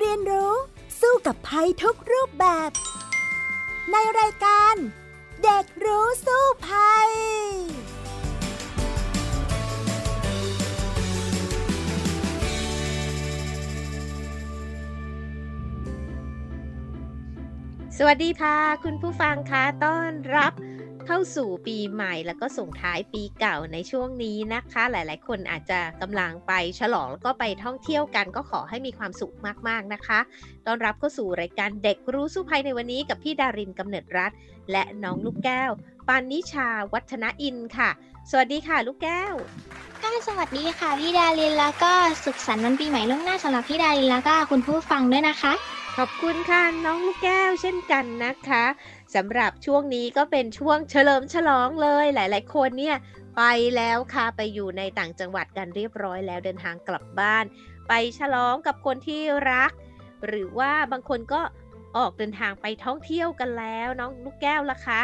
เรียนรู้ สู้กับภัยทุกรูปแบบ ในรายการ เด็กรู้สู้ภัยสวัสดีค่ะ คุณผู้ฟังคะต้อนรับ เข้าสู่ปีใหม่แล้วก็ส่งท้ายปีเก่าในช่วงนี้นะคะ หลายๆ คนอาจจะกำลังไปฉลองแล้วก็ไปท่องเที่ยวกันก็ขอให้มีความสุขมากๆนะคะต้อนรับเข้าสู่รายการเด็กรู้สู้ภัยในวันนี้กับพี่ดารินกำเนิดรัฐ และน้องลูกแก้ว ปานนิชาวัฒนอินค่ะ สวัสดีค่ะ ลูกแก้วก็สวัสดีค่ะพี่ดารินแล้วก็สุขสันต์วันปีใหม่ล่วงหน้าสำหรับพี่ดารินแล้วก็คุณผู้ฟังด้วยนะคะ ขอบคุณค่ะน้องลูกแก้วเช่นกันนะคะสำหรับช่วงนี้ก็เป็นช่วงเฉลิมฉลองเลย หลาย ๆ คนเนี่ยไปแล้วค่ะไปอยู่ในต่างจังหวัดกันเรียบร้อยแล้วเดินทางกลับบ้าน ไปฉลองกับคนที่รัก หรือว่าบางคนก็ออกเดินทางไปท่องเที่ยวกันแล้ว น้องลูกแก้วล่ะคะ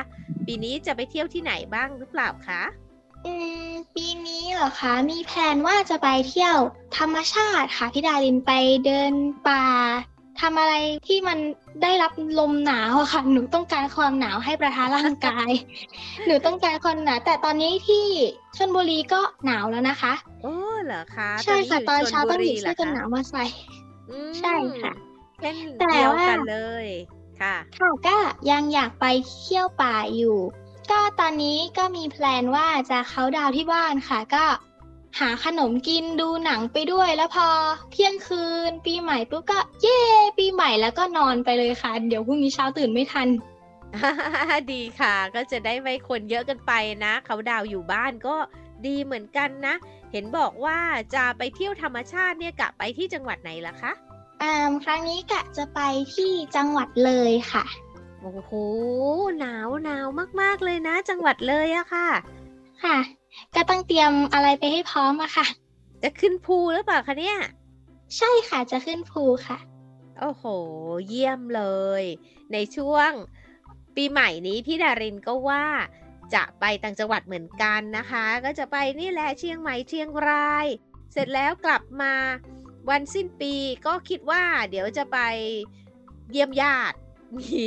ปีนี้จะไปเที่ยวที่ไหนบ้างหรือเปล่าคะ อืมปีนี้เหรอคะมีแผนว่าจะไปเที่ยวธรรมชาติค่ะพี่ดารินไปเดินป่าทำอะไรที่มันได้รับลมหนาวอะค่ะ หนูต้องการความหนาวให้ประทานร่างกาย หนูต้องการความหนาวแต่ตอนนี้ที่ชลบุรีก็หนาวแล้วนะคะโอ้เหรอคะใช่ค่ะตอนยู่เช้าต้องหยิบชลเสื้อกันหนาวมาใส่อืมใช่ค่ะเช่นแต่เดียวว่ากันเลยค่ะค่ะก็ยังอยากไปเที่ยวป่าอยู่ ก็ตอนนี้ก็มีแพลนว่าจะเขาน์ดาวน์ที่บ้านค่ะ ก็หาขนมกินดูหนังไปด้วยแล้วพอ เที่ยงคืน ปีใหม่ปุ๊บก็เย่ปีใหม่แล้วก็นอนไปเลยค่ะ เดี๋ยวพรุ่งนี้เช้าตื่นไม่ทัน ดีค่ะ ก็จะได้ไม่คนเยอะเกันไปนะ เขาดาวอยู่บ้านก็ดีเหมือนกันนะ เห็นบอกว่าจะไปเที่ยวธรรมชาติเนี่ยกะไปที่จังหวัดไหนล่ะคะอ่าครั้งนี้กะจะไปที่จังหวัดเลยค่ะ โอ้โหหนาวหนาวมากๆเลยนะ จังหวัดเลยอะค่ะ ค่ะ ก็ต้องเตรียมอะไรไปให้พร้อมอะค่ะ จะขึ้นภูหรือเปล่าคะเนี่ย ใช่ค่ะจะขึ้นภูค่ะ โอ้โห เยี่ยมเลย ในช่วงปีใหม่นี้พี่ดารินก็ว่าจะไปต่างจังหวัดเหมือนกันนะคะ ก็จะไปนี่แหละเชียงใหม่เชียงราย เสร็จแล้วกลับมาวันสิ้นปีก็คิดว่าเดี๋ยวจะไปเยี่ยมญาติ มี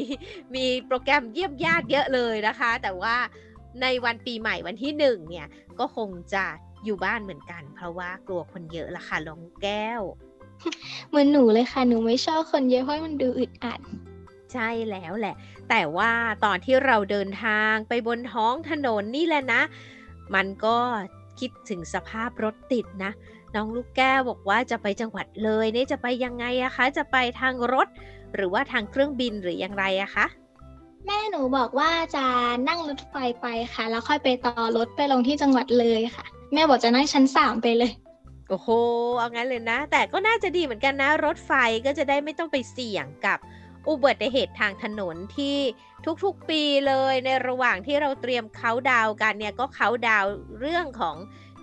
มีโปรแกรมเยี่ยมญาติเยอะเลยนะคะ แต่ว่าในวันปีใหม่วันที่หนึ่งเนี่ยก็คงจะอยู่บ้านเหมือนกัน เพราะว่ากลัวคนเยอะละค่ะลองแก้ว เหมือนหนูเลยค่ะหนูไม่ชอบคนเยอะเพราะมันดูอึดอัดใช่แล้วแหละ แต่ว่าตอนที่เราเดินทางไปบนท้องถนนนี่แหละนะ มันก็คิดถึงสภาพรถติดนะ น้องลูกแก้วบอกว่าจะไปจังหวัดเลยนี่จะไปยังไงอะคะ จะไปทางรถ หรือว่าทางเครื่องบินหรืออย่างไรอะคะแม่หนูบอกว่าจะนั่งรถไฟไปค่ะ แล้วค่อยไปต่อรถไปลงที่จังหวัดเลยค่ะ แม่บอกจะนั่งชั้นสามไปเลยโอ้โหเอางั้นเลยนะ แต่ก็น่าจะดีเหมือนกันนะ รถไฟก็จะได้ไม่ต้องไปเสี่ยงกับอุบัติเหตุทางถนนที่ทุกๆปีเลยในระหว่างที่เราเตรียมเขาน์ดาวน์กันเนี่ยก็เขาน์ดาวน์เรื่องของ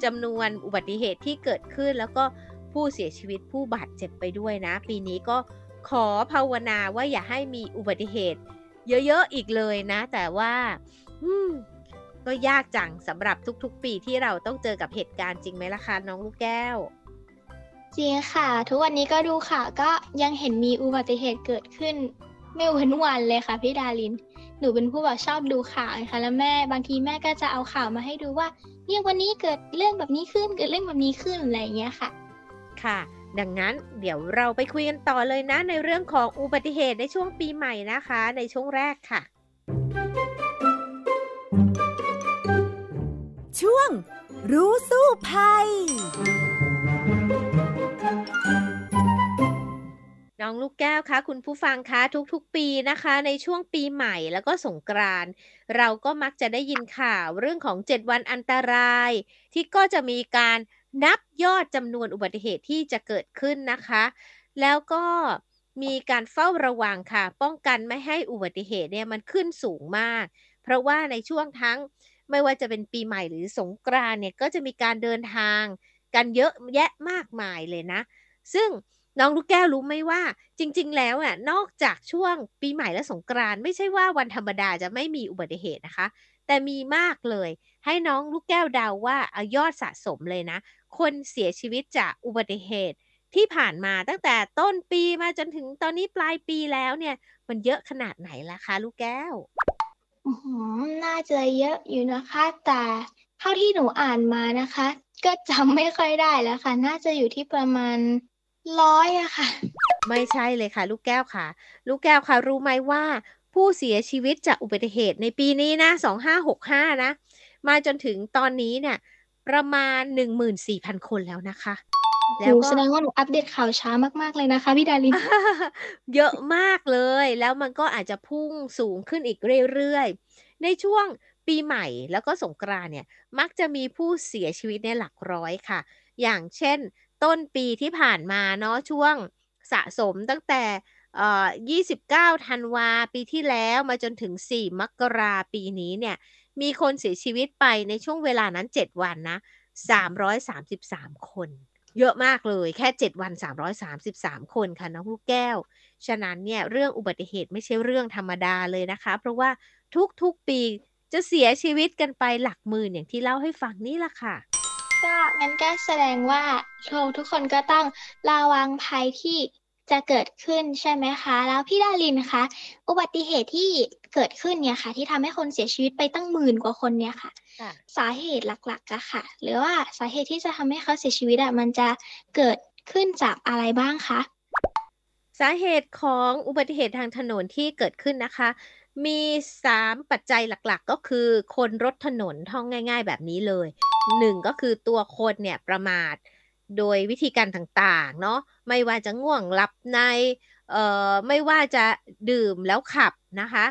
จำนวนอุบัติเหตุที่เกิดขึ้น แล้วก็ผู้เสียชีวิตผู้บาดเจ็บไปด้วยนะ ปีนี้ก็ ขอภาวนาว่าอย่าให้มีอุบัติเหตุ เยอะๆอีกเลยนะ แต่ว่าอืมก็ยากจังสำหรับทุกๆ ปีที่เราต้องเจอกับเหตุการณ์จริงไหมล่ะคะน้องลูกแก้ว จริงค่ะ ทุกวันนี้ก็ดูข่าวก็ยังเห็นมีอุบัติเหตุเกิดขึ้น ไม่เว้นวันเลยค่ะพี่ดาริน หนูเป็นผู้แบบชอบดูข่าวนะคะแล้วแม่บางทีแม่ก็จะเอาข่าวมาให้ดูว่า เนี่ยวันนี้เกิดเรื่องแบบนี้ขึ้นเกิดเรื่องแบบนี้ขึ้นอะไรอย่างเงี้ยค่ะ ค่ะ ดังนั้นเดี๋ยวเราไปคุยกันต่อเลยนะในเรื่องของอุบัติเหตุในช่วงปีใหม่นะคะ ในช่วงแรกค่ะ ช่วง รู้สู้ภัยน้องลูกแก้วคะคุณผู้ฟังคะทุกๆ ปีนะคะ ในช่วงปีใหม่แล้วก็สงกรานต์เราก็มักจะได้ยินข่าวเรื่องของ 7 วันอันตราย ที่ก็จะมีการ นับยอดจำนวนอุบัติเหตุที่จะเกิดขึ้นนะคะ แล้วก็มีการเฝ้าระวังค่ะ ป้องกันไม่ให้อุบัติเหตุเนี่ยมันขึ้นสูงมาก เพราะว่าในช่วงทั้งไม่ว่าจะเป็นปีใหม่หรือสงกรานเนี่ยก็จะมีการเดินทางกันเยอะแยะมากมายเลยนะ ซึ่งน้องลูกแก้วรู้ไหมว่า จริง ๆ แล้วอะนอกจากช่วงปีใหม่และสงกรานไม่ใช่ว่าวันธรรมดาจะไม่มีอุบัติเหตุนะคะ แต่มีมากเลย ให้น้องลูกแก้วเดาว่าเอายอดสะสมเลยนะ คนเสียชีวิตจากอุบัติเหตุที่ผ่านมาตั้งแต่ต้นปีมาจนถึงตอนนี้ปลายปีแล้วเนี่ย มันเยอะขนาดไหนล่ะคะลูกแก้ว?อื้อฮือน่าจะเยอะอยู่นะคะ แต่เท่าที่หนูอ่านมานะคะ ก็จำไม่ค่อยได้แล้วค่ะ น่าจะอยู่ที่ประมาณ100อะค่ะ ไม่ใช่เลยค่ะ ลูกแก้วค่ะ ลูกแก้วคะรู้ไหมว่า ผู้เสียชีวิตจากอุบัติเหตุในปีนี้นะ 2565 นะ มาจนถึงตอนนี้เนี่ย ประมาณ 14,000 คนแล้วนะคะโอ้แล้โฮวก็แสดงว่าหนูอัปเดตข่าวช้ามาก ๆ เลยนะคะพี่ดาริน เยอะมากเลย แล้วมันก็อาจจะพุ่งสูงขึ้นอีกเรื่อยๆ ในช่วงปีใหม่แล้วก็สงกรานต์เนี่ย มักจะมีผู้เสียชีวิตเนี่ยหลักร้อยค่ะ อย่างเช่น ต้นปีที่ผ่านมาเนาะช่วงสะสมตั้งแต่เอ่อ29ธันวาปีที่แล้วมาจนถึง 4 มกราปีนี้เนี่ย มีคนเสียชีวิตไปในช่วงเวลานั้น 7 วันนะ 333 คน เยอะมากเลยแค่ 7 วัน 333 คนค่ะน้องลูกแก้ว ฉะนั้นเนี่ยเรื่องอุบัติเหตุไม่ใช่เรื่องธรรมดาเลยนะคะ เพราะว่าทุกๆปีจะเสียชีวิตกันไปหลักหมื่นอย่างที่เล่าให้ฟังนี่ละค่ะก็งั้นก็แสดงว่าเราทุกคนก็ต้องระวังภัยที่ จะเกิดขึ้นใช่ไหมคะ?แล้วพี่ดารินคะอุบัติเหตุที่เกิดขึ้นเนี่ยค่ะ ที่ทำให้คนเสียชีวิตไปตั้งหมื่นกว่าคนเนี่ยค่ะค่ะ สาเหตุหลักๆอะค่ะ หรือว่าสาเหตุที่จะทำให้เขาเสียชีวิตอะมันจะเกิดขึ้นจากอะไรบ้างคะ?สาเหตุของอุบัติเหตุทางถนนที่เกิดขึ้นนะคะ มี 3 ปัจจัยหลักๆ ก็คือคนรถถนนท่องง่าย ๆ แบบนี้เลย 1 ก็คือตัวคนเนี่ยประมาท โดยวิธีการต่างๆเนาะไม่ว่าจะง่วงหลับในเอ่อไม่ว่าจะดื่มแล้วขับนะคะ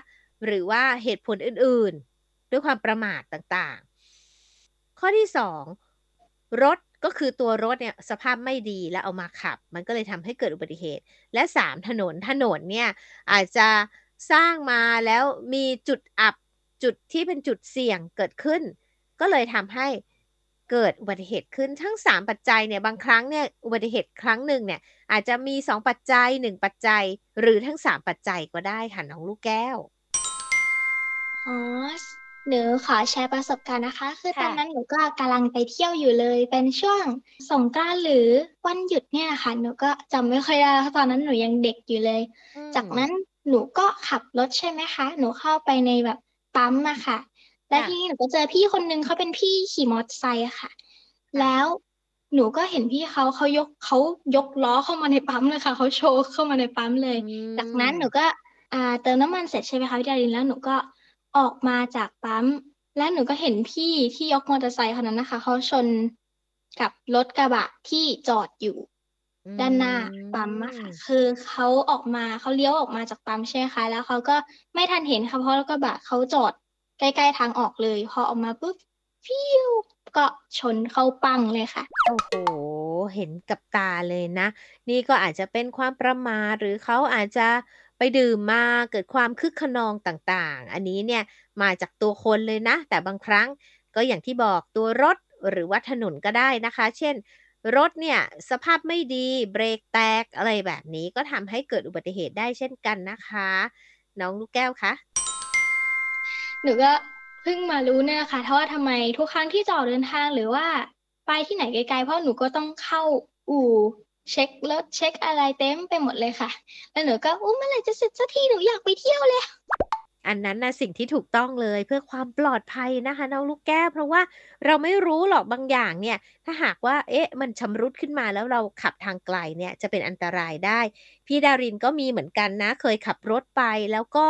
หรือว่าเหตุผลอื่นๆ ด้วยความประมาทต่างๆ ข้อที่ 2 รถก็คือตัวรถเนี่ยสภาพไม่ดีแล้วเอามาขับ มันก็เลยทำให้เกิดอุบัติเหตุ และ 3 ถนนถนนเนี่ยอาจจะสร้างมาแล้วมีจุดอับจุดที่เป็นจุดเสี่ยงเกิดขึ้น ก็เลยทำให้ เกิดอุบัติเหตุขึ้นทั้ง 3 ปัจจัยเนี่ยบางครั้งเนี่ยอุบัติเหตุครั้งหนึ่งเนี่ยอาจจะมี 2 ปัจจัย 1 ปัจจัย หรือทั้ง 3 ปัจจัยก็ได้ค่ะน้องลูกแก้วอ๋อสหนูขอแชร์ประสบการณ์นะคะ คือคตอ่นะนั้นหนูก็กำลังไปเที่ยวอยู่เลย เป็นช่วงสงกรานต์หรือวันหยุดเนี่ยค่ะ หนูก็จำไม่ค่อยได้แล้วเพราะตอนนั้นหนูยังเด็กอยู่เลยอืจากนั้มนหนูก็ขับรถใช่ไหมคะ หนูเข้าไปในแบบปั๊มอะค่ะ แล้วค่ทีะนี้หนูก็เจอพี่คนหนึ่งเขาเป็นพี่ขี่มอเตอร์ไซค์อะค่ะค่ะ แล้วหนูก็เห็นพี่เขาเขายกเขายกล้อเข้ามาในปั๊มเลยค่ะเขาโชว์เข้ามาในปั๊มเลอืยจากนั้นหนูมก็อ่าเติมน้ำมันเสร็จใช่ไหมคะพี่ดารินแล้วหนูก็ออกมาจากปั๊ม แล้วหนูก็เห็นพี่ที่ยกมอเตอร์ไซค์คนนั้นน่ะค่ะเขาชนกับรถกระบะที่จอดอยู่อืด้านหน้าปั๊มอะค่ะมคือเขาออกมาเขาเลี้ยวออกมาจากปั๊มใช่ไหมคะแล้วเขาก็ไม่ทันเห็นค่ะเพราะรถกระบะเขาจอดใกล้ๆทางออกเลย พอออกมาปุ๊บฟีวก็ชนเข้าปังเลยค่ะ โอ้โฮเห็นกับตาเลยนะ นี่ก็อาจจะเป็นความประมาทหรือเขาอาจจะไปดื่มมาเกิดความคึกคะนองต่างๆ อันนี้เนี่ยมาจากตัวคนเลยนะ แต่บางครั้งก็อย่างที่บอกตัวรถหรือว่าถนนก็ได้นะคะ เช่น รถเนี่ยสภาพไม่ดีเบรกแตกอะไรแบบนี้ก็ทำให้เกิดอุบัติเหตุได้เช่นกันนะคะ น้องลูกแก้วคะ? หนูก็เพิ่งมารู้เนี่ยแหละค่ะถ้าว่าทำไมทุกครั้งที่จะออกเดินทางหรือว่าไปที่ไหนไกลๆเพราะหนูก็ต้องเข้าอู่เช็กรถเช็กอะไรเต็มไปหมดเลยค่ะ แล้วหนูก็โอ้เมื่อไหร่จะเสร็จสักทีหนูอยากไปเที่ยวแล้วอันนั้นนะสิ่งที่ถูกต้องเลยเพื่อความปลอดภัยนะคะน้องลูกแก้วเพราะว่าเราไม่รู้หรอกบางอย่างเนี่ย ถ้าหากว่าเอ๊ะมันชำรุดขึ้นมาแล้วเราขับทางไกลเนี่ยจะเป็นอันตรายได้ พี่ดารินก็มีเหมือนกันนะ เคยขับรถไปแล้วก็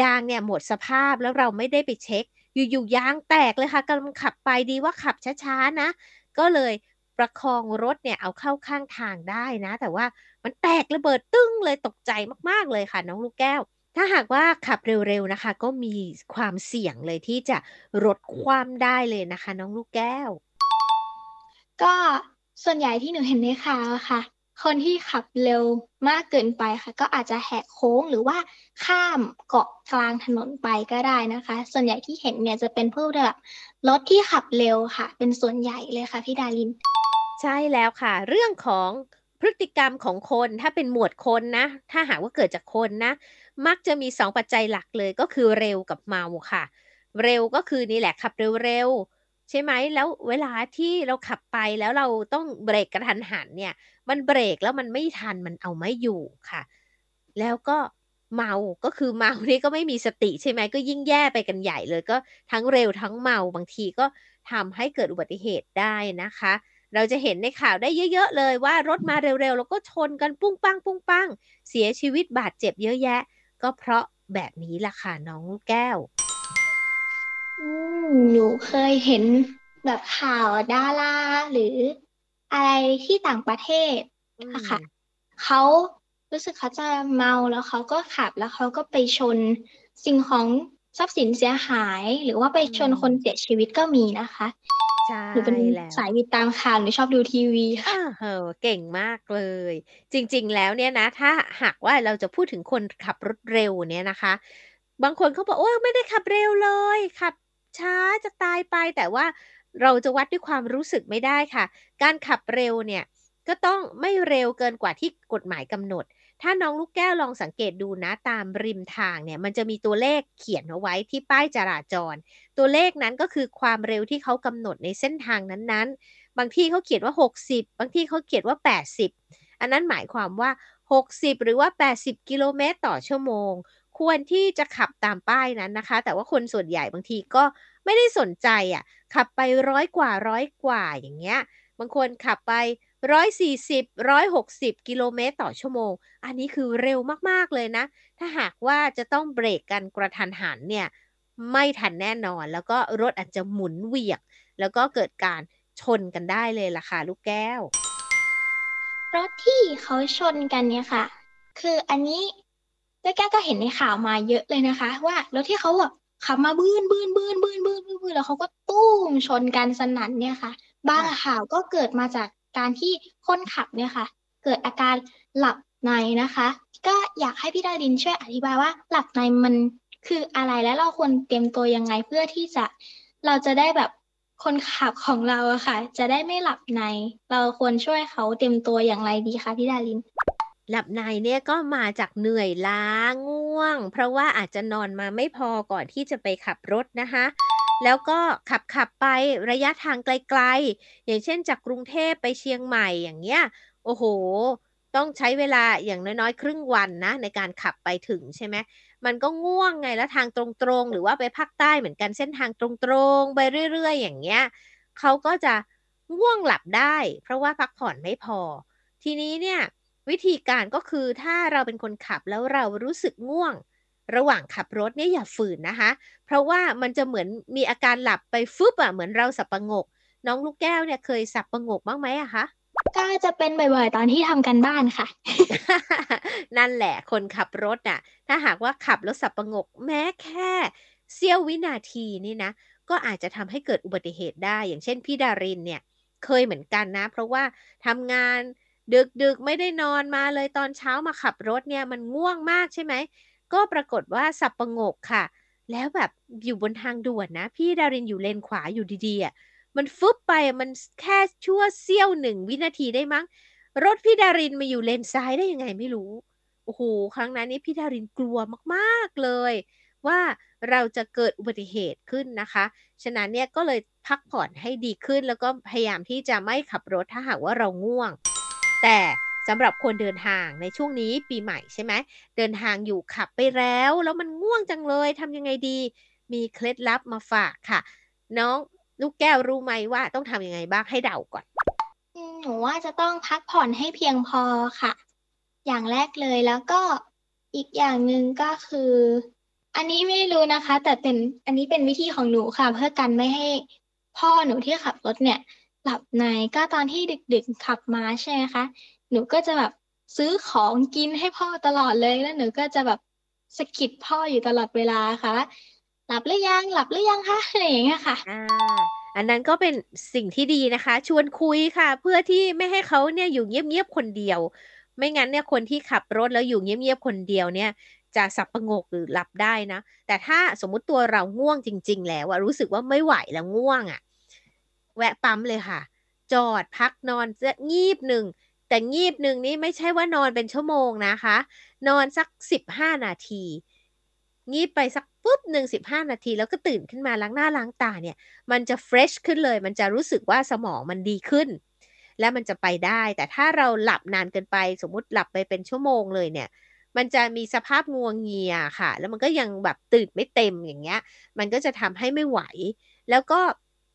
ยางเนี่ยหมดสภาพแล้วเราไม่ได้ไปเช็กอยู่ๆยางแตกเลยค่ะกำลังขับไปดีว่าขับช้าๆนะ ก็เลยประคองรถเนี่ยเอาเข้าข้างทางได้นะ แต่ว่ามันแตกระเบิดตึ้งเลยตกใจมากๆเลยค่ะน้องลูกแก้ว ถ้าหากว่าขับเร็วๆนะคะ ก็มีความเสี่ยงเลยที่จะรถคว่ำได้เลยนะคะ น้องลูกแก้ว ก็ส่วนใหญ่ที่หนูเห็นในข่าวค่ะ คนที่ขับเร็วมากเกินไปค่ะ ก็อาจจะแหกโค้งหรือว่าข้ามเกาะกลางถนนไปก็ได้นะคะ ส่วนใหญ่ที่เห็นเนี่ยจะเป็นพวกแบบรถที่ขับเร็วค่ะ เป็นส่วนใหญ่เลยค่ะพี่ดาริน ใช่แล้วค่ะ เรื่องของพฤติกรรมของคนถ้าเป็นหมวดคนนะ ถ้าหากว่าเกิดจากคนนะ มักจะมี 2 ปัจจัยหลักเลยก็คือเร็วกับเมาค่ะ เร็วก็คือนี่แหละขับเร็วๆ ใช่ไหมแล้วเวลาที่เราขับไปแล้วเราต้องเบรกกระทันหันเนี่ย มันเบรกแล้วมันไม่ทันมันเอาไม่อยู่ค่ะ แล้วก็เมาก็คือเมานี่ก็ไม่มีสติใช่ไหมก็ยิ่งแย่ไปกันใหญ่เลยก็ทั้งเร็วทั้งเมาบางทีก็ทำให้เกิดอุบัติเหตุได้นะคะ เราจะเห็นในข่าวได้เยอะ ๆ เลยว่ารถมาเร็วๆแล้วก็ชนกันปุ้งปังปุ้งปังเสียชีวิตบาดเจ็บเยอะแยะ ก็เพราะแบบนี้ล่ะค่ะน้องแก้ว อืมหนูเคยเห็นแบบข่าวดาราหรืออะไรที่ต่างประเทศอือะค่ะม เขารู้สึกเขาจะเมาแล้วเขาก็ขับ แล้วเขาก็ไปชนสิ่งของทรัพย์สินเสียหาย หรือว่าไปอืชนมคนเสียชีวิตก็มีนะคะ ใช่หนูเป็นแล้ว สายติดตามข่าว หนูชอบดูทีวีค่ะอ้าวเหอเก่งมากเลย จริง ๆ แล้วเนี่ยนะ ถ้าหากว่าเราจะพูดถึงคนขับรถเร็วเนี่ยนะคะ บางคนเขาบอก โอ้ยไม่ได้ขับเร็วเลย ขับ ช้าจะตายไป แต่ว่าเราจะวัดด้วยความรู้สึกไม่ได้ค่ะ การขับเร็วเนี่ยก็ต้องไม่เร็วเกินกว่าที่กฎหมายกำหนด ถ้าน้องลูกแก้วลองสังเกตดูนะตามริมทางเนี่ยมันจะมีตัวเลขเขียนเอาไว้ที่ป้ายจราจร ตัวเลขนั้นก็คือความเร็วที่เขากำหนดในเส้นทางนั้นๆ บางที่เขาเขียนว่า 60 บางที่เขาเขียนว่า 80 อันนั้นหมายความว่า 60 หรือว่า 80 กิโลเมตรต่อชั่วโมง ควรที่จะขับตามป้ายนั้นนะคะ แต่ว่าคนส่วนใหญ่บางทีก็ไม่ได้สนใจอะ ขับไปร้อยกว่าร้อยกว่าอย่างเงี้ย บางคนขับไป140 160กิโลเมตรต่อชั่วโมง อันนี้คือเร็วมาก ๆ เลยนะ ถ้าหากว่าจะต้องเบรกกันกระทันหันเนี่ย ไม่ทันแน่นอน แล้วก็รถอาจจะหมุนเวียงแล้วก็เกิดการชนกันได้เลยล่ะค่ะลูกแก้ว รถที่เขาชนกันเนี่ยค่ะ คืออันนี้ แล้วแกก็เห็นในข่าวมาเยอะเลยนะคะ ว่ารถที่เขาแบบขับมาบื้นบื้นบื้นบื้นบื้นบื้นแล้วเขาก็ตุ้มชนกันสนั่นเนี่ยค่ะ บางข่าวก็เกิดมาจากการที่คนขับเนี่ยค่ะ เกิดอาการหลับในนะคะ ก็อยากให้พี่ดารินช่วยอธิบายว่าหลับในมันคืออะไรและเราควรเตรียมตัวยังไงเพื่อที่จะเราจะได้แบบคนขับของเราอะค่ะ จะได้ไม่หลับใน เราควรช่วยเขาเตรียมตัวอย่างไรดีคะพี่ดาริน หลับในเนี่ยก็มาจากเหนื่อยล้าง่วง เพราะว่าอาจจะนอนมาไม่พอก่อนที่จะไปขับรถนะคะ แล้วก็ขับขับไประยะทางไกลๆ อย่างเช่นจากกรุงเทพไปเชียงใหม่อย่างเงี้ย โอ้โห ต้องใช้เวลาอย่างน้อยๆ ครึ่งวันนะ ในการขับไปถึงใช่ไหมมันก็ง่วงไงแล้วทางตรงๆ หรือว่าไปภาคใต้เหมือนกันเส้นทางตรงๆ ไปเรื่อยๆ อย่างเงี้ยเขาก็จะง่วงหลับได้ เพราะว่าพักผ่อนไม่พอ ทีนี้เนี่ย วิธีการก็คือถ้าเราเป็นคนขับแล้วเรารู้สึกง่วง ระหว่างขับรถเนี่ยอย่าฝืนนะคะ เพราะว่ามันจะเหมือนมีอาการหลับไปฟึบอะเหมือนเราสับประงก น้องลูกแก้วเนี่ยเคยสับประงกบ้างไหมอะคะก็จะเป็นบ่อยๆ ตอนที่ทำกันบ้านค่ะ นั่นแหละคนขับรถน่ะ ถ้าหากว่าขับแล้วสับประงก แม้แค่เสี้ยววินาทีนี่นะ ก็อาจจะทำให้เกิดอุบัติเหตุได้ อย่างเช่นพี่ดารินเนี่ย เคยเหมือนกันนะ เพราะว่าทำงาน ดึกดึกๆไม่ได้นอนมาเลยตอนเช้ามาขับรถเนี่ยมันง่วงมากใช่ไหม ก็ปรากฏว่าสับประงกค่ะ แล้วแบบอยู่บนทางด่วนนะ พี่ดารินอยู่เลนขวาอยู่ดีๆอะมันฟึบไปอะมันแค่ชั่วเสี้ยวหนึ่งวินาทีได้มั้ง รถพี่ดารินมาอยู่เลนซ้ายได้ยังไงไม่รู้โอ้โหครั้งนั้นนี่พี่ดารินกลัวมากๆเลย ว่าเราจะเกิดอุบัติเหตุขึ้นนะคะ ฉะนั้นเนี่ยก็เลยพักผ่อนให้ดีขึ้นแล้วก็พยายามที่จะไม่ขับรถถ้าหากว่าเราง่วง แต่สำหรับคนเดินทางในช่วงนี้ปีใหม่ใช่ไหมเดินทางอยู่ขับไปแล้ว แล้วมันง่วงจังเลยทำยังไงดี มีเคล็ดลับมาฝากค่ะ น้องลูกแก้วรู้ไหมว่าต้องทำยังไงบ้างให้เดาก่อนหนูว่าจะต้องพักผ่อนให้เพียงพอค่ะ อย่างแรกเลยแล้วก็อีกอย่างหนึ่งก็คือ อันนี้ไม่รู้นะคะ แต่เป็นอันนี้เป็นวิธีของหนูค่ะ เพื่อกันไม่ให้พ่อหนูที่ขับรถเนี่ย หลับในก็ตอนที่ดึกๆขับมาใช่ไหมคะ หนูก็จะแบบซื้อของกินให้พ่อตลอดเลยแล้วหนูก็จะแบบสะกิดพ่ออยู่ตลอดเวลาค่ะว่าหลับหรือยังหลับหรือยังคะอะไรอย่างเงี้ยค่ะอ่าอันนั้นก็เป็นสิ่งที่ดีนะคะ ชวนคุยค่ะ เพื่อที่ไม่ให้เขาเนี่ยอยู่เงียบๆคนเดียว ไม่งั้นเนี่ยคนที่ขับรถแล้วอยู่เงียบๆคนเดียวเนี่ย จะสับประงกหรือหลับได้นะ แต่ถ้าสมมุติตัวเราง่วงจริง ๆ แล้วอะรู้สึกว่าไม่ไหวแล้วง่วงอะ แวะปั๊มเลยค่ะ จอดพักนอนจะงีบหนึ่ง แต่งีบหนึ่งนี้ไม่ใช่ว่านอนเป็นชั่วโมงนะคะ นอนสักสิบห้านาที งีบไปสักปุ๊บหนึ่งสิบห้านาที แล้วก็ตื่นขึ้นมาล้างหน้าล้างตาเนี่ย มันจะเฟรชขึ้นเลย มันจะรู้สึกว่าสมองมันดีขึ้น และมันจะไปได้ แต่ถ้าเราหลับนานเกินไป สมมุติหลับไปเป็นชั่วโมงเลยเนี่ยมันจะมีสภาพงวงเงียค่ะ แล้วมันก็ยังแบบตื่นไม่เต็มอย่างเงี้ย มันก็จะทำให้ไม่ไหว แล้วก็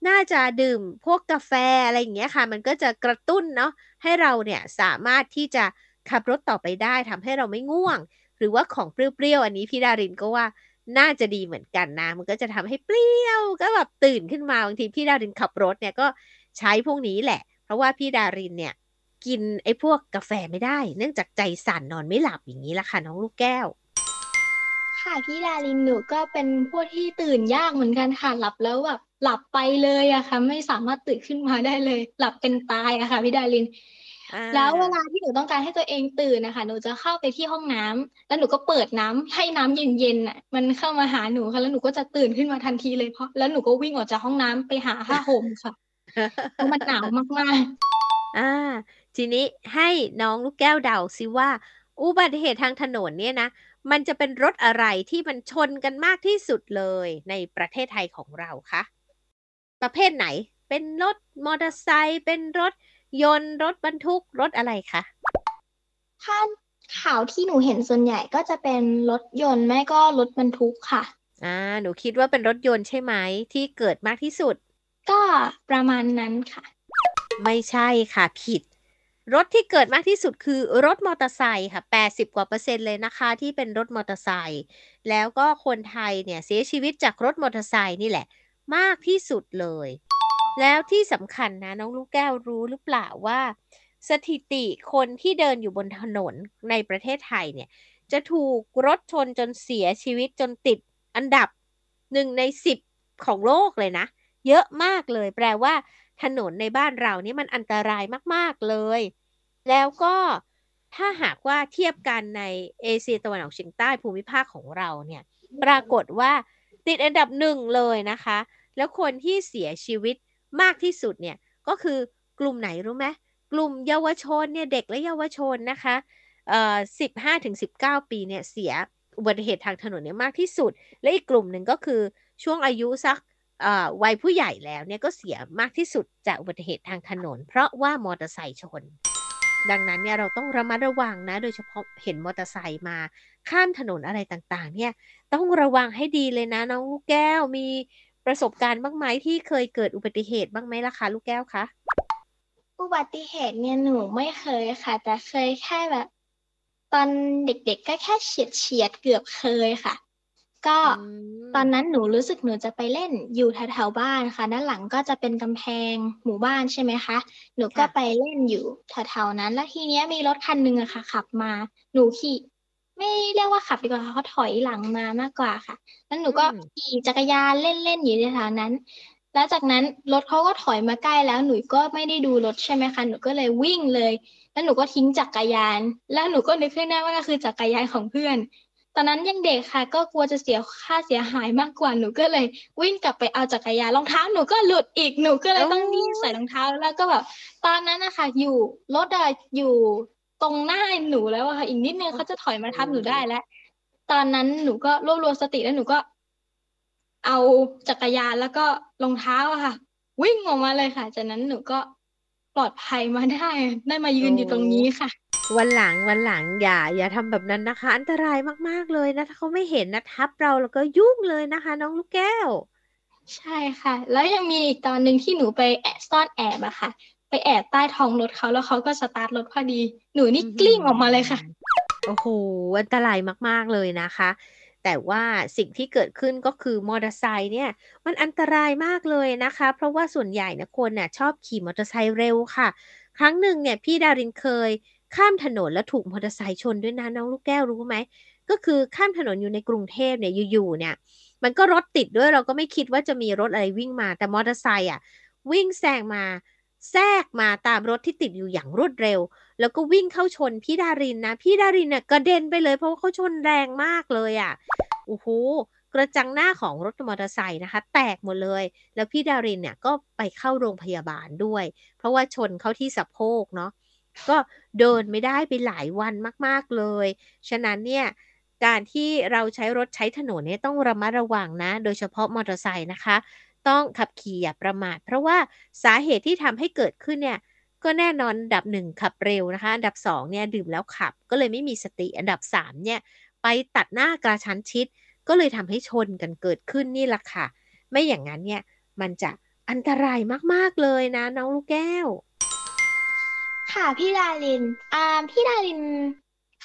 น่าจะดื่มพวกกาแฟอะไรอย่างเงี้ยค่ะ มันก็จะกระตุ้นเนาะให้เราเนี่ยสามารถที่จะขับรถต่อไปได้ทำให้เราไม่ง่วง หรือว่าของเปรี้ยวๆอันนี้พี่ดารินก็ว่าน่าจะดีเหมือนกันนะ มันก็จะทำให้เปรี้ยวก็แบบตื่นขึ้นมาบางทีพี่ดารินขับรถเนี่ยก็ใช้พวกนี้แหละ เพราะว่าพี่ดารินเนี่ยกินไอ้พวกกาแฟไม่ได้ เนื่องจากใจสั่นนอนไม่หลับอย่างนี้ละค่ะน้องลูกแก้ว ค่ะพี่ดารินหนูก็เป็นพวกที่ตื่นยากเหมือนกันค่ะ หลับแล้วแบบหลับไปเลยอะค่ะ ไม่สามารถตื่นขึ้นมาได้เลย หลับเป็นตายอะค่ะพี่ดาริน อ่า แล้วเวลาที่หนูต้องการให้ตัวเองตื่นนะคะหนูจะเข้าไปที่ห้องน้ำแล้วหนูก็เปิดน้ำให้น้ำเย็นๆน่ะ มันเข้ามาหาหนูค่ะแล้วหนูก็จะตื่นขึ้นมาทันทีเลยเพราะแล้วหนูก็วิ่งออกจากห้องน้ำไปหาผ้าห่มค่ะเพราะมันหนาวมากอ่า ทีนี้ให้น้องลูกแก้วเดาซิว่า อุบัติเหตุทางถนนเนี่ยนะ มันจะเป็นรถอะไรที่มันชนกันมากที่สุดเลยในประเทศไทยของเราคะประเภทไหนเป็นรถมอเตอร์ไซค์เป็นรถยนต์รถบรรทุกรถอะไรคะๆถ้าข่าวที่หนูเห็นส่วนใหญ่ก็จะเป็นรถยนต์ไม่ก็รถบรรทุกค่ะอ่าหนูคิดว่าเป็นรถยนต์ใช่ไหมที่เกิดมากที่สุด ก็ประมาณนั้นค่ะ ไม่ใช่ค่ะผิด รถที่เกิดมากที่สุดคือรถมอเตอร์ไซค์ค่ะ 80 กว่าเปอร์เซ็นต์เลยนะคะ ที่เป็นรถมอเตอร์ไซค์ แล้วก็คนไทยเนี่ยเสียชีวิตจากรถมอเตอร์ไซค์นี่แหละ มากที่สุดเลย แล้วที่สำคัญนะ น้องลูกแก้วรู้หรือเปล่าว่า สถิติคนที่เดินอยู่บนถนนในประเทศไทยเนี่ย จะถูกรถชนจนเสียชีวิตจนติดอันดับหนึ่งในสิบของโลกเลยนะ เยอะมากเลย แปลว่าถนนในบ้านเรานี่มันอันตรายมาก ๆ เลย แล้วก็ถ้าหากว่าเทียบกันในเอเชียตะวันออกเฉียงใต้ภูมิภาคของเราเนี่ย ปรากฏว่าติดอันดับหนึ่งเลยนะคะ แล้วคนที่เสียชีวิตมากที่สุดเนี่ย ก็คือกลุ่มไหนรู้ไหมกลุ่มเยาวชนเนี่ยเด็กและเยาวชนนะคะเอ่อสิบห้าถึงสิบเก้าปีเนี่ยเสียอุบัติเหตุทางถนนเนี่ยมากที่สุด และอีกกลุ่มหนึ่งก็คือช่วงอายุสักเอ่อวัยผู้ใหญ่แล้วเนี่ยก็เสียมากที่สุดจากอุบัติเหตุทางถนน เพราะว่ามอเตอร์ไซค์ชน ดังนั้นเนี่ยเราต้องระมัดระวังนะ โดยเฉพาะเห็นมอเตอร์ไซค์มาข้ามถนนอะไรต่างๆ เนี่ยต้องระวังให้ดีเลยนะ น้องลูกแก้วมีประสบการณ์บ้างไหมที่เคยเกิดอุบัติเหตุบ้างไหมล่ะคะลูกแก้วคะอุบัติเหตุเนี่ยหนูไม่เคยค่ะ แต่เคยแค่แบบ ตอนเด็กๆก็แค่เฉียดเฉียดๆเกือบเคยค่ะ ก็อืมตอนนั้นหนูรู้สึกหนูจะไปเล่นอยู่แถวๆบ้านค่ะ ด้านหลังก็จะเป็นกำแพงหมู่บ้านใช่ไหมคะ หนูก็ค่ะไปเล่นอยู่แถวๆนั้น แล้วทีเนี้ยมีรถคันหนึ่งอะค่ะ ขับมา หนูขี่ไม่เรียกว่าขับดีกว่าค่ะเขาถอยหลังมามากกว่าค่ะ แล้วหนูก็อืมขี่จักรยานเล่นๆอยู่แถวๆนั้น แล้วจากนั้นรถเขาก็ถอยมาใกล้แล้วหนูก็ไม่ได้ดูรถใช่ไหมคะ หนูก็เลยวิ่งเลย แล้วหนูก็ทิ้งจักรยาน แล้วหนูก็นึกขึ้นได้ว่าก็คือจักรยานของเพื่อน ตอนนั้นยังเด็กค่ะ ก็กลัวจะเสียค่าเสียหายมากกว่าหนูก็เลย วิ่งกลับไปเอาจักรยานรองเท้าหนูก็หลุดอีกหนูก็เลยต้องรีบใส่รองเท้าแล้วก็แบบตอนนั้นนะคะอยู่รถอะอยู่ตรงหน้าหนูแล้วอะค่ะอีกนิดนึงเขาจะถอยมาทับหนูได้แล้ว ตอนนั้นหนูก็รวบรวมสติแล้วหนูก็ เอาจักรยานแล้วก็รองเท้าอะค่ะ วิ่งออกมาเลยค่ะ จากนั้นหนูก็ปลอดภัยมาได้ ได้มายืนอยู่ตรงนี้ค่ะ วันหลังวันหลังอย่า อย่าทำแบบนั้นนะคะ อันตรายมากๆเลยนะ ถ้าเขาไม่เห็นนะทับเราแล้วก็ยุ่งเลยนะคะ น้องลูกแก้ว ใช่ค่ะ แล้วยังมีอีกตอนหนึ่งที่หนูไปแอบซ่อนแอบอะค่ะ ไปแอบใต้ท้องรถเขาแล้วเขาก็สตาร์ทรถพอดี หนูนี่กลิ้งออกมาเลยค่ะ โอ้โหอันตรายมากๆเลยนะคะ แต่ว่าสิ่งที่เกิดขึ้นก็คือมอเตอร์ไซค์เนี่ย มันอันตรายมากเลยนะคะ เพราะว่าส่วนใหญ่นะคนน่ะชอบขี่มอเตอร์ไซค์เร็วค่ะ ครั้งหนึ่งเนี่ยพี่ดารินเคย ข้ามถนนแล้วถูกมอเตอร์ไซค์ชนด้วยนะน้องลูกแก้วรู้ไหมก็คือข้ามถนนอยู่ในกรุงเทพเนี่ยอยู่ๆเนี่ยมันก็รถติดด้วยเราก็ไม่คิดว่าจะมีรถอะไรวิ่งมาแต่มอเตอร์ไซค์อะวิ่งแซงมาแทรกมาตามรถที่ติดอยู่อย่างรวดเร็ว แล้วก็วิ่งเข้าชนพี่ดารินนะ พี่ดารินเนี่ยกระเด็นไปเลยเพราะว่าเขาชนแรงมากเลยอะโอ้โหกระจังหน้าของรถมอเตอร์ไซค์นะคะ แตกหมดเลย แล้วพี่ดารินเนี่ยก็ไปเข้าโรงพยาบาลด้วย เพราะว่าชนเข้าที่สะโพกเนาะ ก็เดินไม่ได้ไปหลายวันมากๆเลย ฉะนั้นเนี่ยการที่เราใช้รถใช้ถนนเนี่ยต้องระมัดระวังนะ โดยเฉพาะมอเตอร์ไซค์นะคะ ต้องขับขี่อย่าประมาท เพราะว่าสาเหตุที่ทำให้เกิดขึ้นเนี่ยก็แน่นอนอันดับหนึ่งขับเร็วนะคะ อันดับสองเนี่ยดื่มแล้วขับก็เลยไม่มีสติอันดับสามเนี่ยไปตัดหน้ากระชั้นชิด ก็เลยทำให้ชนกันเกิดขึ้นนี่แหละค่ะ ไม่อย่างนั้นเนี่ยมันจะอันตรายมากๆเลยนะน้องลูกแก้ว ค่ะพี่ดารินอ่าพี่ดาริน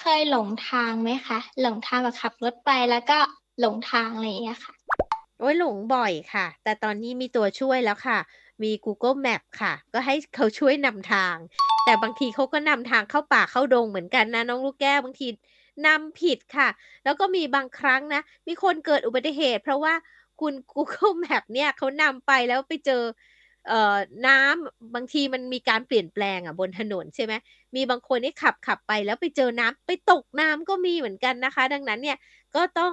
เคยหลงทางไหมคะ หลงทางแบบขับรถไปแล้วก็หลงทางอะไรอย่างเงี้ยค่ะ โอ้ยหลงบ่อยค่ะ แต่ตอนนี้มีตัวช่วยแล้วค่ะ มี Google Map ค่ะ ก็ให้เขาช่วยนำทาง แต่บางทีเขาก็นำทางเข้าป่าเข้าดงเหมือนกันนะน้องลูกแก้วบางทีนำผิดค่ะ แล้วก็มีบางครั้งนะ มีคนเกิดอุบัติเหตุ เพราะว่าคุณ Google Map เนี่ยเขานำไปแล้วไปเจอ เอ่อน้ำบางทีมันมีการเปลี่ยนแปลงอะบนถนนใช่ไหมมีบางคนที่ขับขับไปแล้วไปเจอน้ำไปตกน้ำก็มีเหมือนกันนะคะ ดังนั้นเนี่ยก็ต้อง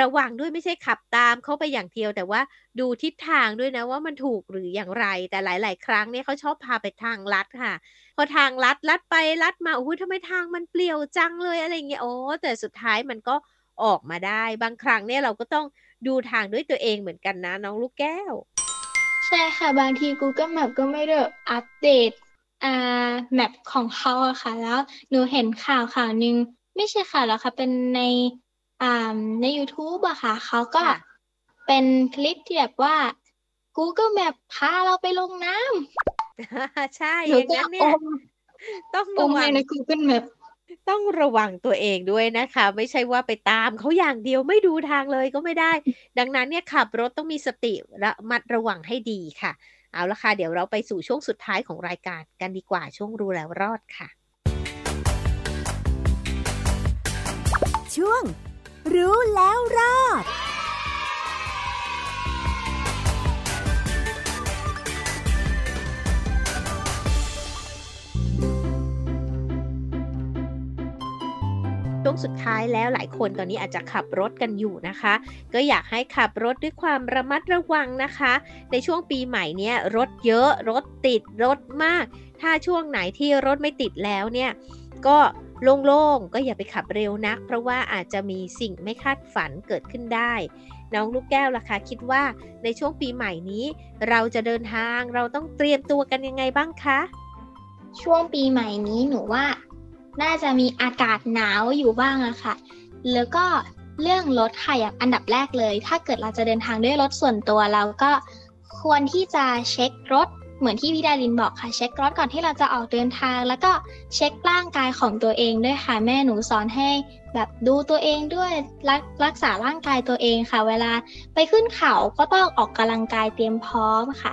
ระวังด้วยไม่ใช่ขับตามเขาไปอย่างเดียว แต่ว่าดูทิศทางด้วยนะว่ามันถูกหรืออย่างไร แต่หลาย ๆ ครั้งเนี่ยเขาชอบพาไปทางลัดค่ะ พอทางลัดลัดไปลัดมาโอ้โหทำไมทางมันเปลี่ยวจังเลยอะไรเงี้ยโอ้แต่สุดท้ายมันก็ออกมาได้ บางครั้งเนี่ยเราก็ต้องดูทางด้วยตัวเองเหมือนกันนะน้องลูกแก้ว ช่ค่ะ บางที Google Map ก็ไม่ได้อัปเดตอ่าแมปของเขาอะค่ะ แล้วหนูเห็นข่าวข่าวหนึ่งไม่ใช่ข่าวหรอกค่ะ เป็นในอ่าใน YouTube อะค่ะเขาก็ค่ะ เป็นคลิปที่แบบว่า Google Map พาเราไปลงน้ใช่ำหอนูย่างก็นั้นอเนี่ยมต้องอระมวัในงใน Google Map ต้องระวังตัวเองด้วยนะคะ ไม่ใช่ว่าไปตามเขาอย่างเดียวไม่ดูทางเลยก็ไม่ได้ ดังนั้นเนี่ยขับรถต้องมีสติระมัดระวังให้ดีค่ะ เอาละค่ะ เดี๋ยวเราไปสู่ช่วงสุดท้ายของรายการกันดีกว่าช่วงรู้แล้วรอดค่ะ ช่วง รู้แล้วรอด ช่วงสุดท้ายแล้วหลายคนตอนนี้อาจจะขับรถกันอยู่นะคะ ก็อยากให้ขับรถด้วยความระมัดระวังนะคะ ในช่วงปีใหม่เนี้ยรถเยอะรถติดรถมาก ถ้าช่วงไหนที่รถไม่ติดแล้วเนี่ยก็โล่งๆ ก็อย่าไปขับเร็วนัก เพราะว่าอาจจะมีสิ่งไม่คาดฝันเกิดขึ้นได้ น้องลูกแก้วล่ะคะคิดว่าในช่วงปีใหม่นี้ เราจะเดินทางเราต้องเตรียมตัวกันยังไงบ้างคะ ช่วงปีใหม่นี้หนูว่า น่าจะมีอากาศหนาวอยู่บ้างอะค่ะ แล้วก็เรื่องรถค่ะอย่างอันดับแรกเลย ถ้าเกิดเราจะเดินทางด้วยรถส่วนตัวเราก็ควรที่จะเช็ครถเหมือนที่พี่ดารินบอกค่ะ เช็ครถก่อนที่เราจะออกเดินทาง แล้วก็เช็คร่างกายของตัวเองด้วยค่ะแม่หนูสอนให้แบบดูตัวเองด้วยรักรักษาร่างกายตัวเองค่ะ เวลาไปขึ้นเขาก็ต้องออกกำลังกายเตรียมพร้อมค่ะ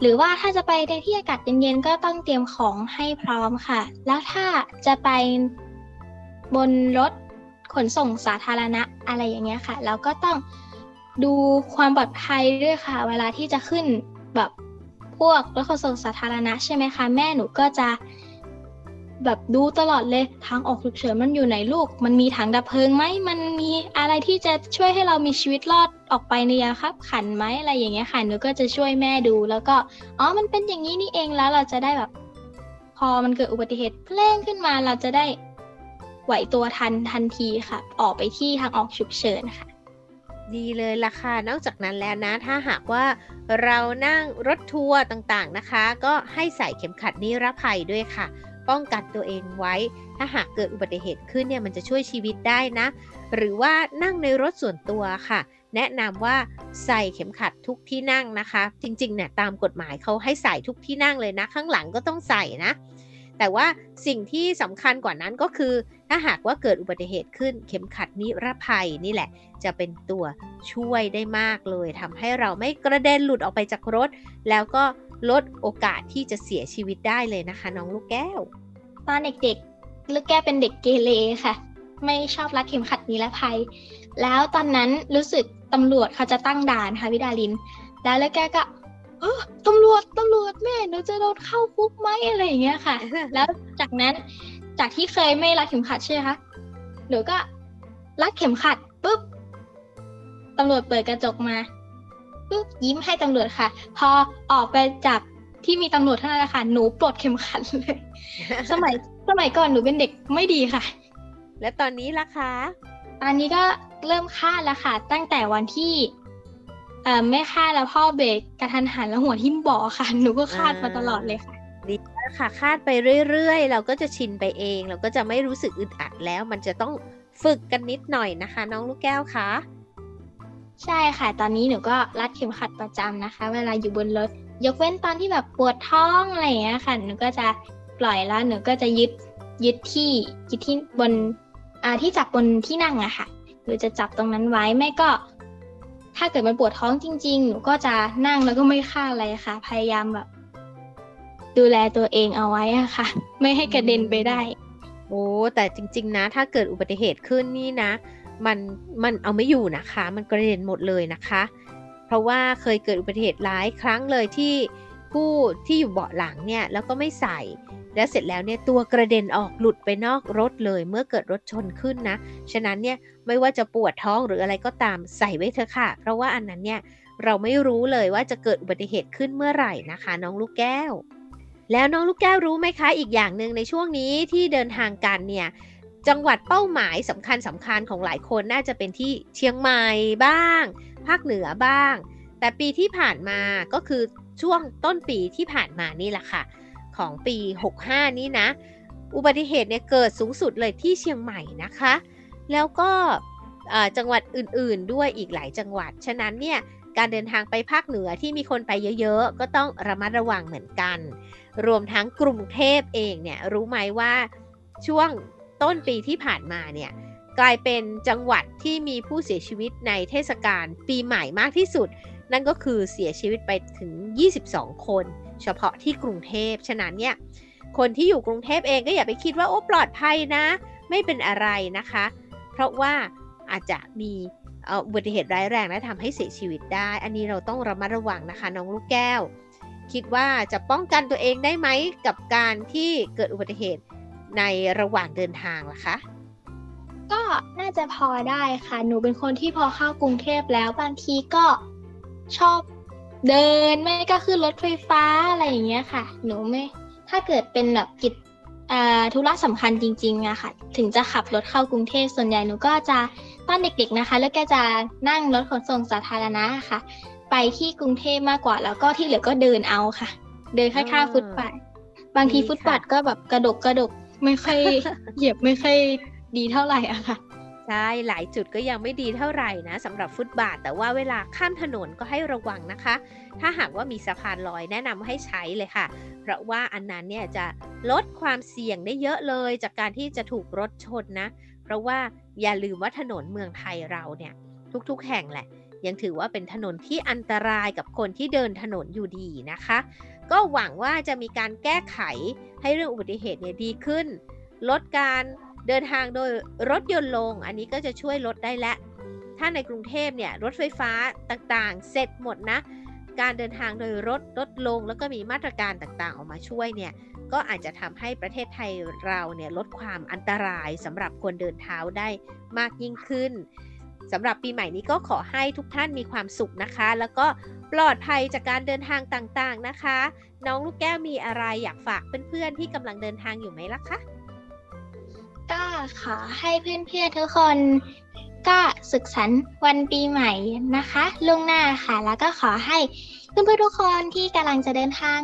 หรือว่าถ้าจะไปในที่อากาศเย็นๆก็ต้องเตรียมของให้พร้อมค่ะ แล้วถ้าจะไปบนรถขนส่งสาธารณะอะไรอย่างเงี้ยค่ะเราก็ต้องดูความปลอดภัยด้วยค่ะ เวลาที่จะขึ้นแบบพวกรถขนส่งสาธารณะใช่ไหมคะ แม่หนูก็จะ แบบดูตลอดเลยทางออกฉุกเฉินมันอยู่ไหนลูก มันมีถังดับเพลิงไหมมันมีอะไรที่จะช่วยให้เรามีชีวิตรอดออกไปในยามคับ ขันไหมอะไรอย่างเงี้ยค่ะหนูก็จะช่วยแม่ดูแล้วก็อ๋อมันเป็นอย่างนี้นี่เองแล้วเราจะได้แบบ พอมันเกิดอุบัติเหตุเพล่งขึ้นมาเราจะได้ไหวตัวทันทันทีค่ะ ออกไปที่ทางออกฉุกเฉินค่ะดีเลยล่ะค่ะ นอกจากนั้นแล้วนะ ถ้าหากว่าเรานั่งรถทัวร์ต่างๆนะคะ ก็ให้ใส่เข็มขัดนิรภัยด้วยค่ะ ป้องกันตัวเองไว้ ถ้าหากเกิดอุบัติเหตุขึ้นเนี่ยมันจะช่วยชีวิตได้นะ หรือว่านั่งในรถส่วนตัวค่ะ แนะนำว่าใส่เข็มขัดทุกที่นั่งนะคะ จริงๆเนี่ยตามกฎหมายเขาให้ใส่ทุกที่นั่งเลยนะ ข้างหลังก็ต้องใส่นะ แต่ว่าสิ่งที่สำคัญกว่านั้นก็คือ ถ้าหากว่าเกิดอุบัติเหตุขึ้น เข็มขัดนิรภัยนี่แหละ จะเป็นตัวช่วยได้มากเลยทำให้เราไม่กระเด็นหลุดออกไปจากรถ แล้วก็ ลดโอกาสที่จะเสียชีวิตได้เลยนะคะ น้องลูกแก้ว ตอนเด็กๆ ลูกแก้วเป็นเด็กเกเรค่ะ ไม่ชอบรัดเข็มขัดนิรภัย แล้วตอนนั้นรู้สึกตำรวจเขาจะตั้งด่านค่ะพี่ดาริน แล้วลูกแก้วก็เออตำรวจตำรวจแม่หนูจะโดนเข้าคุกไหมอะไรอย่างเงี้ยค่ะ แล้วจากนั้นจากที่เคยไม่รัดเข็มขัดใช่ไหมคะหนูก็รัดเข็มขัดปุ๊บตำรวจเปิดกระจกมา ปุ๊บยิ้มให้ตำรวจค่ะ พอออกไปจากที่มีตำรวจเท่านั้นแหละค่ะ หนูปลดเข็มขัดเลย สมัยสมัยก่อนหนูเป็นเด็กไม่ดีค่ะ และตอนนี้ล่ะคะ ตอนนี้ก็เริ่มคาดแล้วค่ะ ตั้งแต่วันที่ เอ่อไม่คาดแล้วพ่อเบรกกระทันหันแล้วหัวทิ่มบ่อค่ะ หนูก็คาดมาตลอดเลยค่ะดีแล้วค่ะ คาดไปเรื่อยๆ เราก็จะชินไปเอง เราก็จะไม่รู้สึกอึดอัดแล้ว มันจะต้องฝึกกันนิดหน่อยนะคะ น้องลูกแก้วคะ ใช่ค่ะ ตอนนี้หนูก็รัดเข็มขัดประจำนะคะ เวลาอยู่บนรถ ยกเว้นตอนที่แบบปวดท้องอะไรอย่างเงี้ยค่ะ หนูก็จะปล่อยแล้วหนูก็จะยึดยึดที่ยึดที่บนอ่าที่จับบนที่นั่งอะค่ะหรือจะจับตรงนั้นไว้ไม่ก็ ถ้าเกิดมันปวดท้องจริง ๆ หนูก็จะนั่งแล้วก็ไม่ฆ่าอะไรค่ะ พยายามแบบ ดูแลตัวเองเอาไว้อะค่ะ ไม่ให้กระเด็นไปได้ โอ้แต่จริง ๆ นะ ถ้าเกิดอุบัติเหตุขึ้นนี่นะ มันมันเอาไม่อยู่นะคะ มันกระเด็นหมดเลยนะคะ เพราะว่าเคยเกิดอุบัติเหตุหลายครั้งเลยที่ผู้ที่อยู่เบาะหลังเนี่ยแล้วก็ไม่ใส่ แล้วเสร็จแล้วเนี่ยตัวกระเด็นออกหลุดไปนอกรถเลย เมื่อเกิดรถชนขึ้นนะฉะนั้นเนี่ยไม่ว่าจะปวดท้องหรืออะไรก็ตามใส่ไว้เถอะค่ะ เพราะว่าอันนั้นเนี่ยเราไม่รู้เลยว่าจะเกิดอุบัติเหตุขึ้นเมื่อไหร่นะคะ น้องลูกแก้ว แล้วน้องลูกแก้วรู้ไหมคะ อีกอย่างหนึ่งในช่วงนี้ที่เดินทางกันเนี่ย จังหวัดเป้าหมายสำคัญสำคัญของหลายคนน่าจะเป็นที่เชียงใหม่บ้าง ภาคเหนือบ้าง แต่ปีที่ผ่านมาก็คือช่วงต้นปีที่ผ่านมานี่แหละค่ะ ของปี 65 นี้นะ อุบัติเหตุเนี่ยเกิดสูงสุดเลยที่เชียงใหม่นะคะ แล้วก็จังหวัดอื่นๆ ด้วยอีกหลายจังหวัด ฉะนั้นเนี่ยการเดินทางไปภาคเหนือที่มีคนไปเยอะๆ ก็ต้องระมัดระวังเหมือนกัน รวมทั้งกรุงเทพเองเนี่ยรู้ไหมว่าช่วง ต้นปีที่ผ่านมาเนี่ยกลายเป็นจังหวัดที่มีผู้เสียชีวิตในเทศกาลปีใหม่มากที่สุด นั่นก็คือเสียชีวิตไปถึง 22 คน เฉพาะที่กรุงเทพ ฉะนั้นเนี่ยคนที่อยู่กรุงเทพเองก็อย่าไปคิดว่าโอ้ปลอดภัยนะ ไม่เป็นอะไรนะคะ เพราะว่าอาจจะมีอุบัติเหตุร้ายแรงและทำให้เสียชีวิตได้ อันนี้เราต้องระมัดระวังนะคะ น้องลูกแก้ว คิดว่าจะป้องกันตัวเองได้ไหมกับการที่เกิดอุบัติเหตุ ในระหว่างเดินทางล่ะคะก็น่าจะพอได้ค่ะ หนูเป็นคนที่พอเข้ากรุงเทพแล้วบางทีก็ชอบเดินไม่ก็ขึ้นรถไฟฟ้าอะไรอย่างเงี้ยค่ะ หนูไม่ ถ้าเกิดเป็นแบบกิจอ่าธุระสำคัญจริงๆอะค่ะ ถึงจะขับรถเข้ากรุงเทพส่วนใหญ่หนูก็จะตอนเด็กๆนะคะ แล้วก็จะนั่งรถขนส่งสาธารณะค่ะ ไปที่กรุงเทพมากกว่าแล้วก็ที่เหลือก็เดินเอาค่ะ เดินข้างๆฟุตบาทบางทีดีค่ะฟุตบาทก็แบบกระดกกระดก ไม่ค่อยเหยียบไม่ค่อยดีเท่าไหร่อะค่ะใช่หลายจุดก็ยังไม่ดีเท่าไหร่นะสำหรับฟุตบาท แต่ว่าเวลาข้ามถนนก็ให้ระวังนะคะ ถ้าหากว่ามีสะพานลอยแนะนำให้ใช้เลยค่ะ เพราะว่าอันนั้นเนี่ยจะลดความเสี่ยงได้เยอะเลย จากการที่จะถูกรถชนนะ เพราะว่าอย่าลืมว่าถนนเมืองไทยเราเนี่ย ทุกๆ แห่งแหละ ยังถือว่าเป็นถนนที่อันตรายกับคนที่เดินถนนอยู่ดีนะคะ ก็หวังว่าจะมีการแก้ไขให้เรื่องอุบัติเหตุเนี่ยดีขึ้น ลดการเดินทางโดยรถยนต์ลง อันนี้ก็จะช่วยลดได้และถ้าในกรุงเทพเนี่ยรถไฟฟ้าต่างๆ เสร็จหมดนะ การเดินทางโดยรถลดลง แล้วก็มีมาตรการต่างๆ ออกมาช่วยเนี่ยก็อาจจะทำให้ประเทศไทยเราเนี่ยลดความอันตรายสำหรับคนเดินเท้าได้มากยิ่งขึ้นสำหรับปีใหม่นี้ก็ขอให้ทุกท่านมีความสุขนะคะ แล้วก็ ปลอดภัยจากการเดินทางต่างๆนะคะ น้องลูกแก้วมีอะไรอยากฝากเพื่อนๆที่กำลังเดินทางอยู่ไหมล่ะคะก็ขอให้เพื่อนๆทุกคน ก็สุขสันต์วันปีใหม่นะคะล่วงหน้าค่ะ แล้วก็ขอให้เพื่อนๆทุกคนที่กำลังจะเดินทาง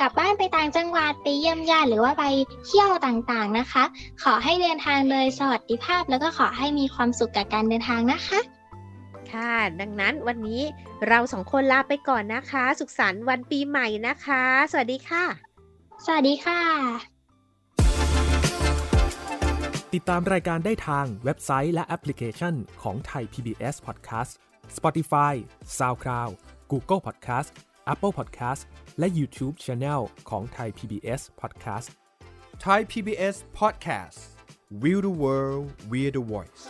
กลับบ้านไปต่างจังหวัดไปเยี่ยมญาติหรือว่าไปเที่ยวต่างๆนะคะ ขอให้เดินทางโดยสวัสดิภาพ แล้วก็ขอให้มีความสุขกับการเดินทางนะคะ ค่ะ ดังนั้นวันนี้เราสองคนลาไปก่อนนะคะ สุขสันต์วันปีใหม่นะคะ สวัสดีค่ะ สวัสดีค่ะ ติดตามรายการได้ทางเว็บไซต์และแอปพลิเคชันของไทย PBS Podcast Spotify SoundCloud Google Podcast Apple Podcast และ YouTube Channel ของไทย PBS Podcast Thai PBS Podcast We the World We the Voice